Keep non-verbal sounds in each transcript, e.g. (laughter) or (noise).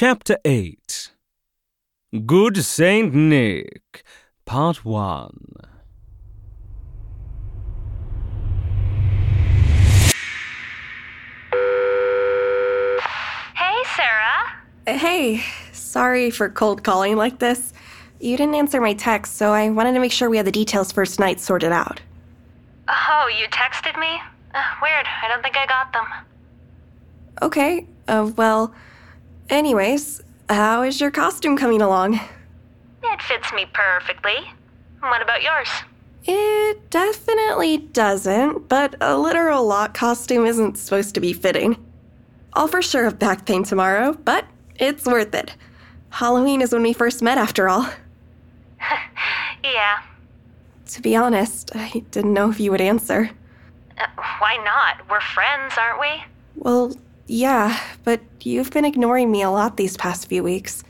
Chapter 8 Good Saint Nick, Part 1. Hey, Sarah. Hey, sorry for cold calling like this. You didn't answer my text, so I wanted to make sure we had the details for tonight sorted out. Oh, you texted me? Uh, weird. I don't think I got them. Okay, uh, well, anyways, how is your costume coming along? It fits me perfectly. What about yours? It definitely doesn't, but a literal lock costume isn't supposed to be fitting. I'll for sure have back pain tomorrow, but it's worth it. Halloween is when we first met, after all. (laughs) Yeah. To be honest, I didn't know if you would answer. Uh, why not? We're friends, aren't we? Well, yeah, but you've been ignoring me a lot these past few weeks.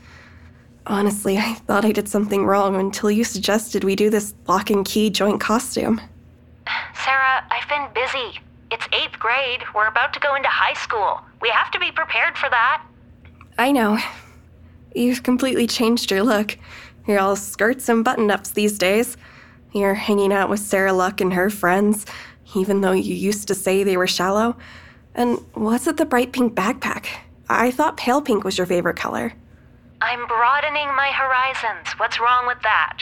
Honestly, I thought I did something wrong until you suggested we do this lock and key joint costume. Sarah, I've been busy. It's eighth grade. We're about to go into high school. We have to be prepared for that. I know. You've completely changed your look. You're all skirts and button ups these days. You're hanging out with Sarah Luck and her friends, even though you used to say they were shallow. And what's with the bright pink backpack? I thought pale pink was your favorite color. I'm broadening my horizons. What's wrong with that?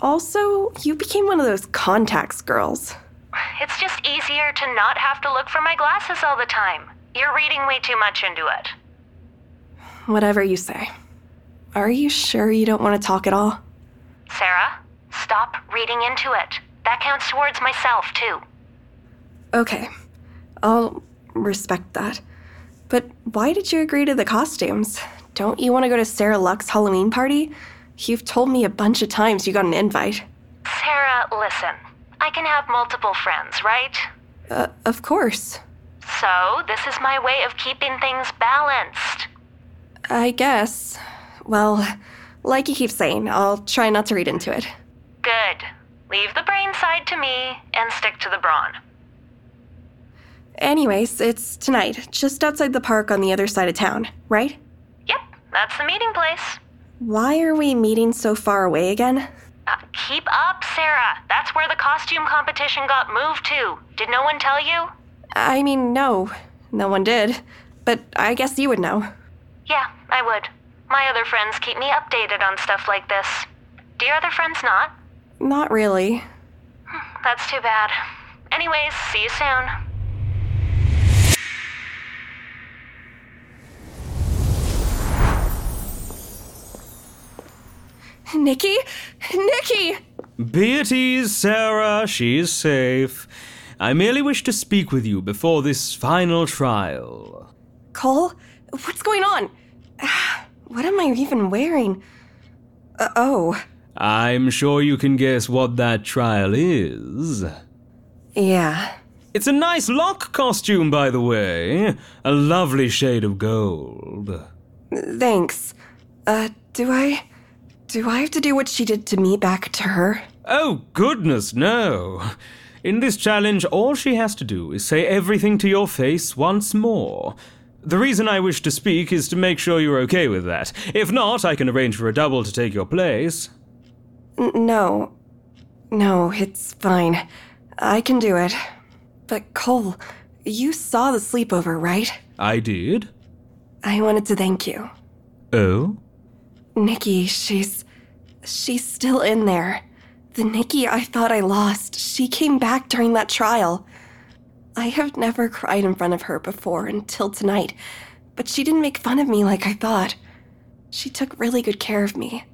Also, you became one of those contacts girls. It's just easier to not have to look for my glasses all the time. You're reading way too much into it. Whatever you say. Are you sure you don't want to talk at all? Sarah, stop reading into it. That counts towards myself, too. Okay, I'll respect that. But why did you agree to the costumes? Don't you want to go to Sarah Luck's Halloween party? You've told me a bunch of times you got an invite. Sarah, listen. I can have multiple friends, right? Uh, of course. So, this is my way of keeping things balanced. I guess. Well, like you keep saying, I'll try not to read into it. Good. Leave the brain side to me and stick to the brawn. Anyways, it's tonight, just outside the park on the other side of town, right? Yep, that's the meeting place. Why are we meeting so far away again? Uh, keep up, Sarah. That's where the costume competition got moved to. Did no one tell you? I mean, no. No one did. But I guess you would know. Yeah, I would. My other friends keep me updated on stuff like this. Do your other friends not? Not really. That's too bad. Anyways, see you soon. Nikki? Nikki! Be at ease, Sarah. She's safe. I merely wish to speak with you before this final trial. Cole? What's going on? (sighs) What am I even wearing? Uh, oh, I'm sure you can guess what that trial is. yeah. It's a nice lock costume, by the way. A lovely shade of gold. Thanks. Uh, do I. Do I have to do what she did to me back to her? Oh, goodness, no. In this challenge, all she has to do is say everything to your face once more. The reason I wish to speak is to make sure you're okay with that. If not, I can arrange for a double to take your place. N- no. No, it's fine. I can do it. But Cole, you saw the sleepover, right? I did. I wanted to thank you. Oh? Nikki, she's. She's still in there. The Nikki I thought I lost, she came back during that trial. I have never cried in front of her before until tonight, but she didn't make fun of me like I thought. She took really good care of me.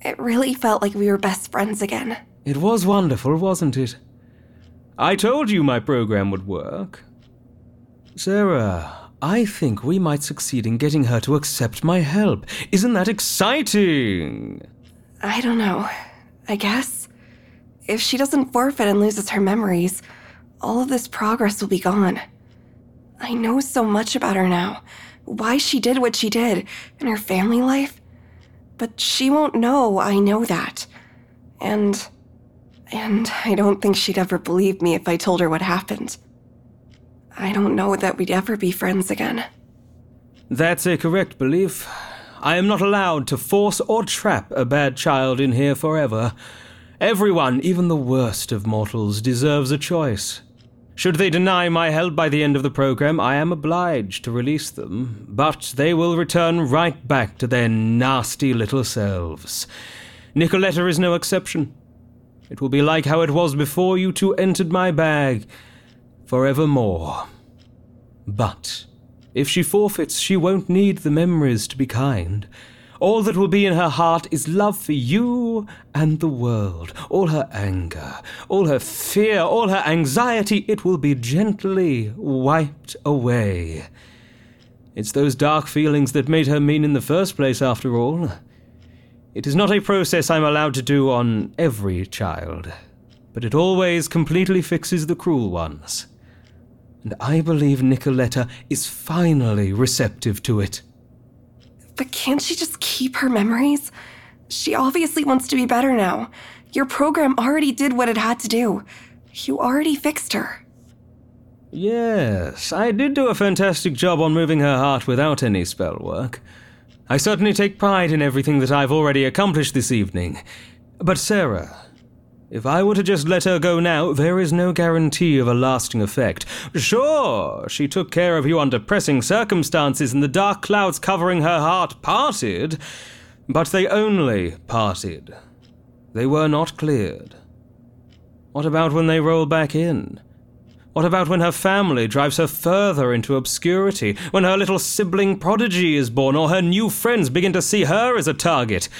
It really felt like we were best friends again. It was wonderful, wasn't it? I told you my program would work. Sarah, I think we might succeed in getting her to accept my help. Isn't that exciting? I don't know. I guess. If she doesn't forfeit and loses her memories, all of this progress will be gone. I know so much about her now. Why she did what she did, and her family life. But she won't know I know that. And. And I don't think she'd ever believe me if I told her what happened. I don't know that we'd ever be friends again. That's a correct belief. I am not allowed to force or trap a bad child in here forever. Everyone, even the worst of mortals, deserves a choice. Should they deny my help by the end of the program, I am obliged to release them, but they will return right back to their nasty little selves. Nicoletta is no exception. It will be like how it was before you two entered my bag, forevermore. But if she forfeits, she won't need the memories to be kind. All that will be in her heart is love for you and the world. All her anger, all her fear, all her anxiety, it will be gently wiped away. It's those dark feelings that made her mean in the first place, after all. It is not a process I'm allowed to do on every child, but it always completely fixes the cruel ones. And I believe Nicoletta is finally receptive to it. But can't she just keep her memories? She obviously wants to be better now. Your program already did what it had to do. You already fixed her. Yes, I did do a fantastic job on moving her heart without any spell work. I certainly take pride in everything that I've already accomplished this evening. But, Sarah, if I were to just let her go now, there is no guarantee of a lasting effect. Sure, she took care of you under pressing circumstances and the dark clouds covering her heart parted, but they only parted. They were not cleared. What about when they roll back in? What about when her family drives her further into obscurity, when her little sibling prodigy is born, or her new friends begin to see her as a target?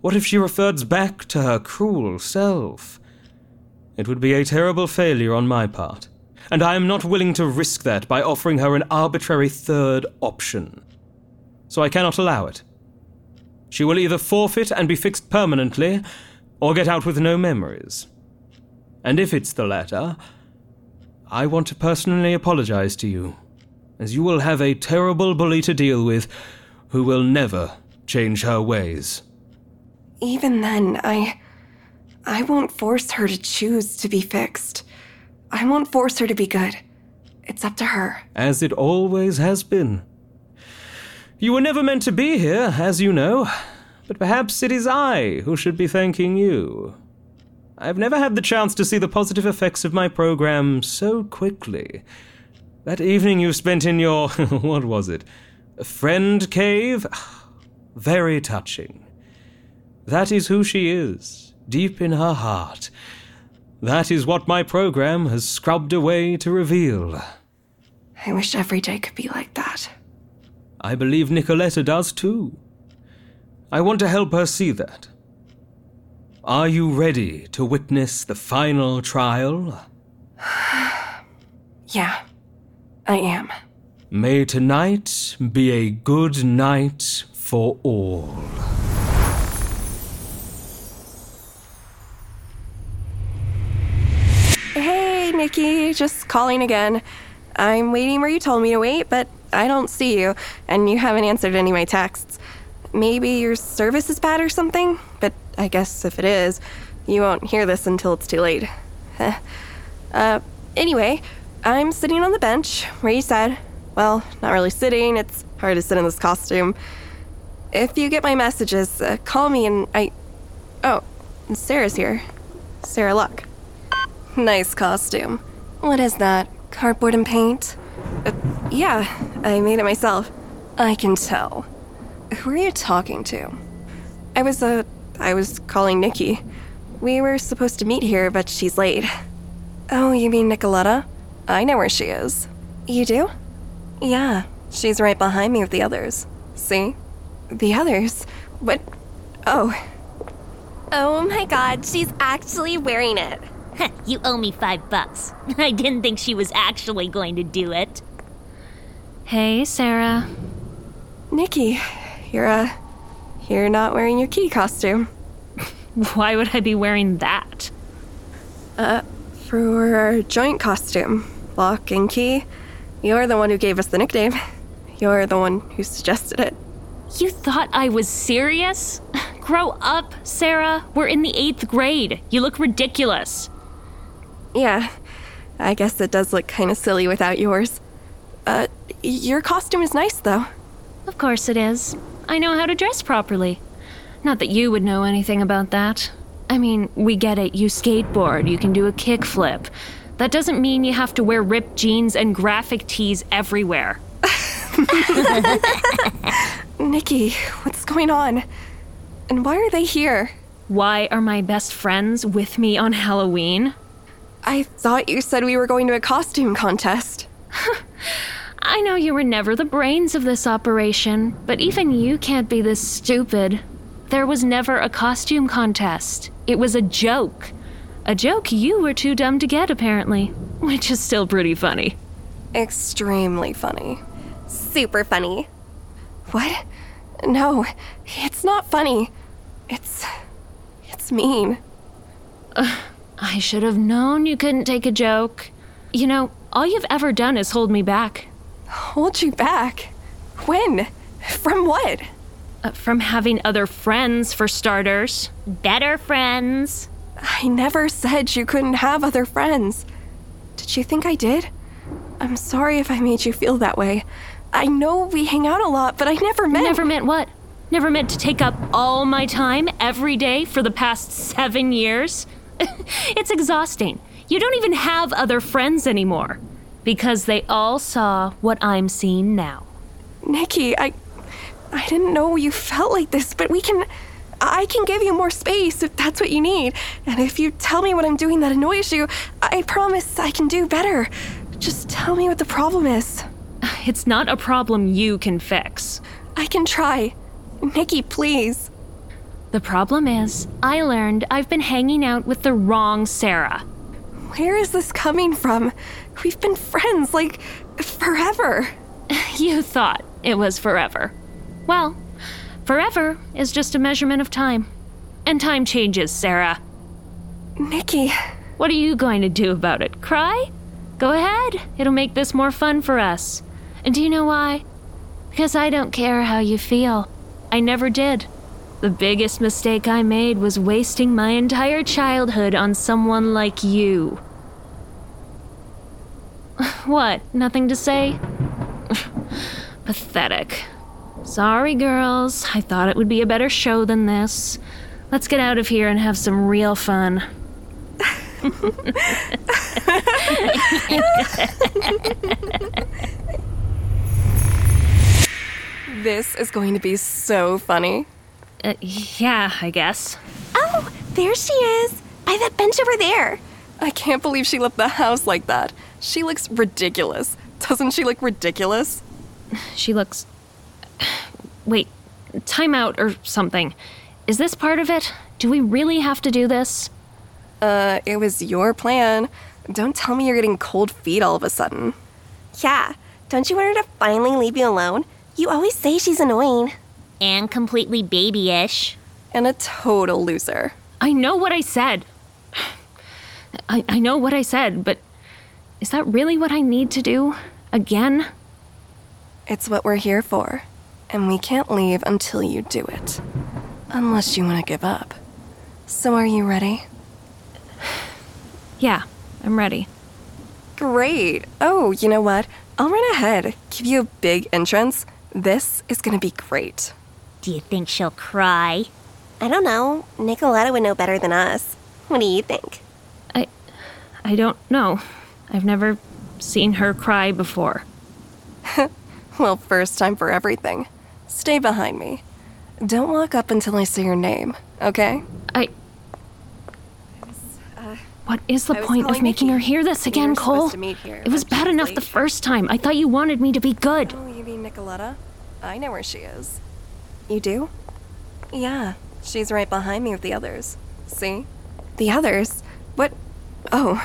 What if she reverts back to her cruel self? It would be a terrible failure on my part, and I am not willing to risk that by offering her an arbitrary third option. So I cannot allow it. She will either forfeit and be fixed permanently, or get out with no memories. And if it's the latter, I want to personally apologize to you, as you will have a terrible bully to deal with who will never change her ways. Even then, I. I won't force her to choose to be fixed. I won't force her to be good. It's up to her. As it always has been. You were never meant to be here, as you know, but perhaps it is I who should be thanking you. I've never had the chance to see the positive effects of my program so quickly. That evening you spent in your. (laughs) what was it? Friend cave? (sighs) Very touching. That is who she is deep in her heart. That is what my program has scrubbed away to reveal. I wish every day could be like that. I believe Nicoletta does too. I want to help her see that. Are you ready to witness the final trial? (sighs) yeah, I am. May tonight be a good night for all. Just calling again. I'm waiting where you told me to wait, but I don't see you, and you haven't answered any of my texts. Maybe your service is bad or something, but I guess if it is, you won't hear this until it's too late. (laughs) uh, anyway, I'm sitting on the bench where you said. Well, not really sitting, it's hard to sit in this costume. If you get my messages, uh, call me and I. Oh, Sarah's here. Sarah Luck. (laughs) Nice costume. What is that? Cardboard and paint? Uh, yeah, I made it myself. I can tell. Who are you talking to? I was, uh, I was calling Nikki. We were supposed to meet here, but she's late. Oh, you mean Nicoletta? I know where she is. You do? Yeah, she's right behind me with the others. See? The others? What? Oh. Oh my god, she's actually wearing it. You owe me five bucks. (laughs) I didn't think she was actually going to do it. Hey, Sarah. Nikki, you're, uh, you're not wearing your key costume. (laughs) Why would I be wearing that? Uh, for our joint costume, lock and key. You're the one who gave us the nickname. You're the one who suggested it. You thought I was serious? (sighs) Grow up, Sarah. We're in the eighth grade. You look ridiculous. Yeah, I guess it does look kind of silly without yours. Uh, your costume is nice, though. Of course it is. I know how to dress properly. Not that you would know anything about that. I mean, we get it. You skateboard, you can do a kickflip. That doesn't mean you have to wear ripped jeans and graphic tees everywhere. (laughs) Nikki, what's going on? And why are they here? Why are my best friends with me on Halloween? I thought you said we were going to a costume contest. (laughs) I know you were never the brains of this operation, but even you can't be this stupid. There was never a costume contest. It was a joke. A joke you were too dumb to get, apparently, which is still pretty funny. Extremely funny. Super funny. What? No, it's not funny. It's. it's mean. (laughs) I should have known you couldn't take a joke. You know, all you've ever done is hold me back. Hold you back? When? From what? Uh, from having other friends, for starters. Better friends. I never said you couldn't have other friends. Did you think I did? I'm sorry if I made you feel that way. I know we hang out a lot, but I never meant. Never meant what? Never meant to take up all my time every day for the past seven years? (laughs) it's exhausting. You don't even have other friends anymore. Because they all saw what I'm seeing now. Nikki, I. I didn't know you felt like this, but we can. I can give you more space if that's what you need. And if you tell me what I'm doing that annoys you, I promise I can do better. Just tell me what the problem is. It's not a problem you can fix. I can try. Nikki, please. The problem is, I learned I've been hanging out with the wrong Sarah. Where is this coming from? We've been friends, like, forever. (laughs) You thought it was forever. Well, forever is just a measurement of time. And time changes, Sarah. Nikki, What are you going to do about it? Cry? Go ahead. It'll make this more fun for us. And do you know why? Because I don't care how you feel. I never did. The biggest mistake I made was wasting my entire childhood on someone like you. (laughs) What? Nothing to say? (laughs) Pathetic. Sorry, girls. I thought it would be a better show than this. Let's get out of here and have some real fun. (laughs) this is going to be so funny. Uh, yeah, I guess. Oh, there she is. By that bench over there. I can't believe she left the house like that. She looks ridiculous. Doesn't she look ridiculous? She looks. Wait, time out or something. Is this part of it? Do we really have to do this? Uh, it was your plan. Don't tell me you're getting cold feet all of a sudden. Yeah. Don't you want her to finally leave you alone? You always say she's annoying. And completely babyish. And a total loser. I know what I said. I, I know what I said, but is that really what I need to do? Again? It's what we're here for. And we can't leave until you do it. Unless you want to give up. So are you ready? (sighs) Yeah, I'm ready. Great. Oh, you know what? I'll run ahead, give you a big entrance. This is gonna be great. Do you think she'll cry? I don't know. Nicoletta would know better than us. What do you think? I. I don't know. I've never seen her cry before. (laughs) Well, first time for everything. Stay behind me. Don't walk up until I say your name, okay? I. What is the point of making Nikki. her hear this again, were supposed Cole? to meet here, It was bad enough late. the first time. I thought you wanted me to be good. Oh, you mean Nicoletta? I know where she is. You do? Yeah, she's right behind me with the others. See? The others? What? Oh,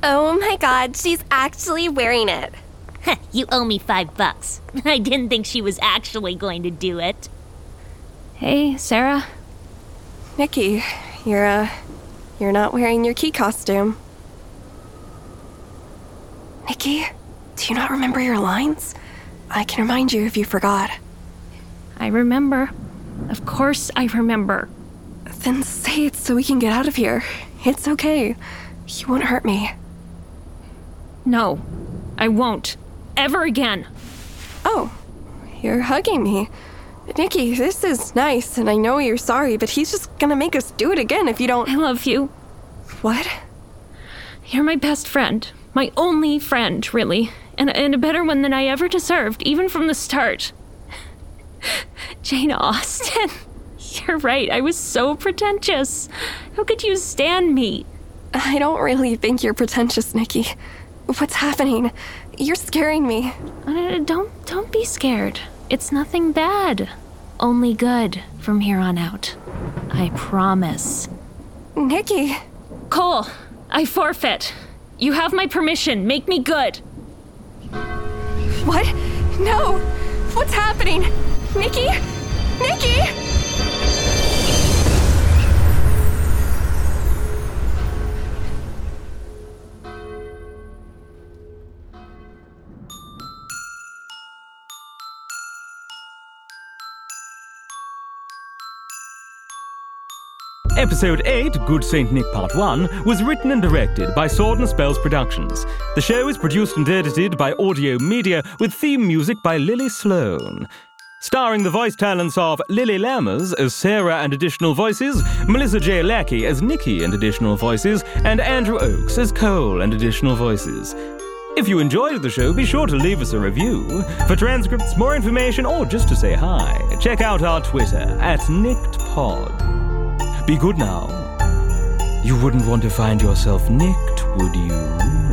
Oh my god, she's actually wearing it. you owe me five bucks. (laughs) I didn't think she was actually going to do it. Hey, Sarah. Nikki, you're, uh, you're not wearing your key costume. Nikki, do you not remember your lines? I can remind you if you forgot. I remember. Of course, I remember. Then say it so we can get out of here. It's okay. You won't hurt me. No, I won't. Ever again. Oh, you're hugging me. Nikki, this is nice, and I know you're sorry, but he's just gonna make us do it again if you don't. I love you. What? You're my best friend. My only friend, really. And, and a better one than I ever deserved, even from the start. Jane Austen. (laughs) You're right, I was so pretentious. How could you stand me? I don't really think you're pretentious, Nikki. What's happening? You're scaring me. Uh, don't don't be scared. It's nothing bad. Only good from here on out. I promise. Nikki! Cole, I forfeit. You have my permission. Make me good. What? No! What's happening? Nikki? Nikki! Episode 8, Good Saint Nick Part 1, was written and directed by Sword and Spells Productions. The show is produced and edited by Audio Media with theme music by Lily Sloan. Starring the voice talents of Lily Lammers as Sarah and additional voices, Melissa J. Lackey as Nikki and additional voices, and Andrew Oakes as Cole and additional voices. If you enjoyed the show, be sure to leave us a review. For transcripts, more information, or just to say hi, check out our Twitter at NickedPod. Be good now. You wouldn't want to find yourself nicked, would you?